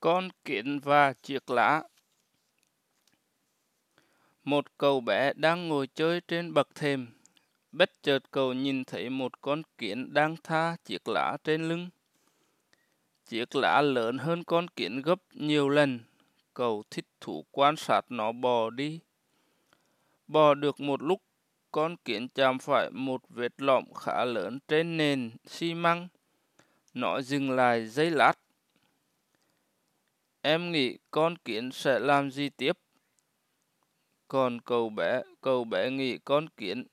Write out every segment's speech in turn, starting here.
Con kiến và chiếc lá Một cậu bé đang ngồi chơi trên bậc thềm. Bất chợt cậu nhìn thấy một con kiến đang tha chiếc lá trên lưng. Chiếc lá lớn hơn con kiến gấp nhiều lần. Cậu thích thú quan sát nó bò đi. Bò được một lúc, con kiến chạm phải một vết lõm khá lớn trên nền xi măng. Nó dừng lại giây lát Em nghĩ con kiến sẽ làm gì tiếp? Còn cậu bé, cậu bé nghĩ con kiến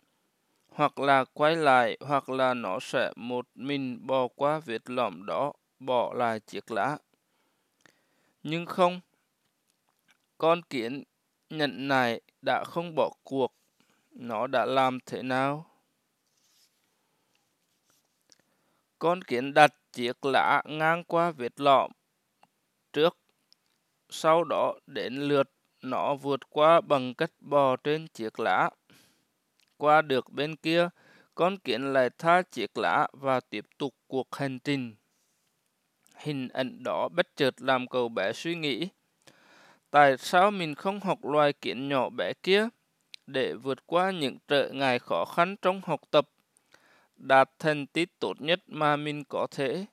hoặc là quay lại hoặc là nó sẽ một mình bò qua vết lõm đó, bỏ lại chiếc lá. Nhưng không, con kiến nhận này đã không bỏ cuộc, nó đã làm thế nào? Con kiến đặt chiếc lá ngang qua vết lõm trước sau đó đến lượt nó vượt qua bằng cách bò trên chiếc lá. Qua được bên kia, con kiến lại tha chiếc lá và tiếp tục cuộc hành trình. Hình ảnh đó bất chợt làm cậu bé suy nghĩ. Tại sao mình không học loài kiến nhỏ bé kia để vượt qua những trở ngại khó khăn trong học tập, đạt thành tích tốt nhất mà mình có thể?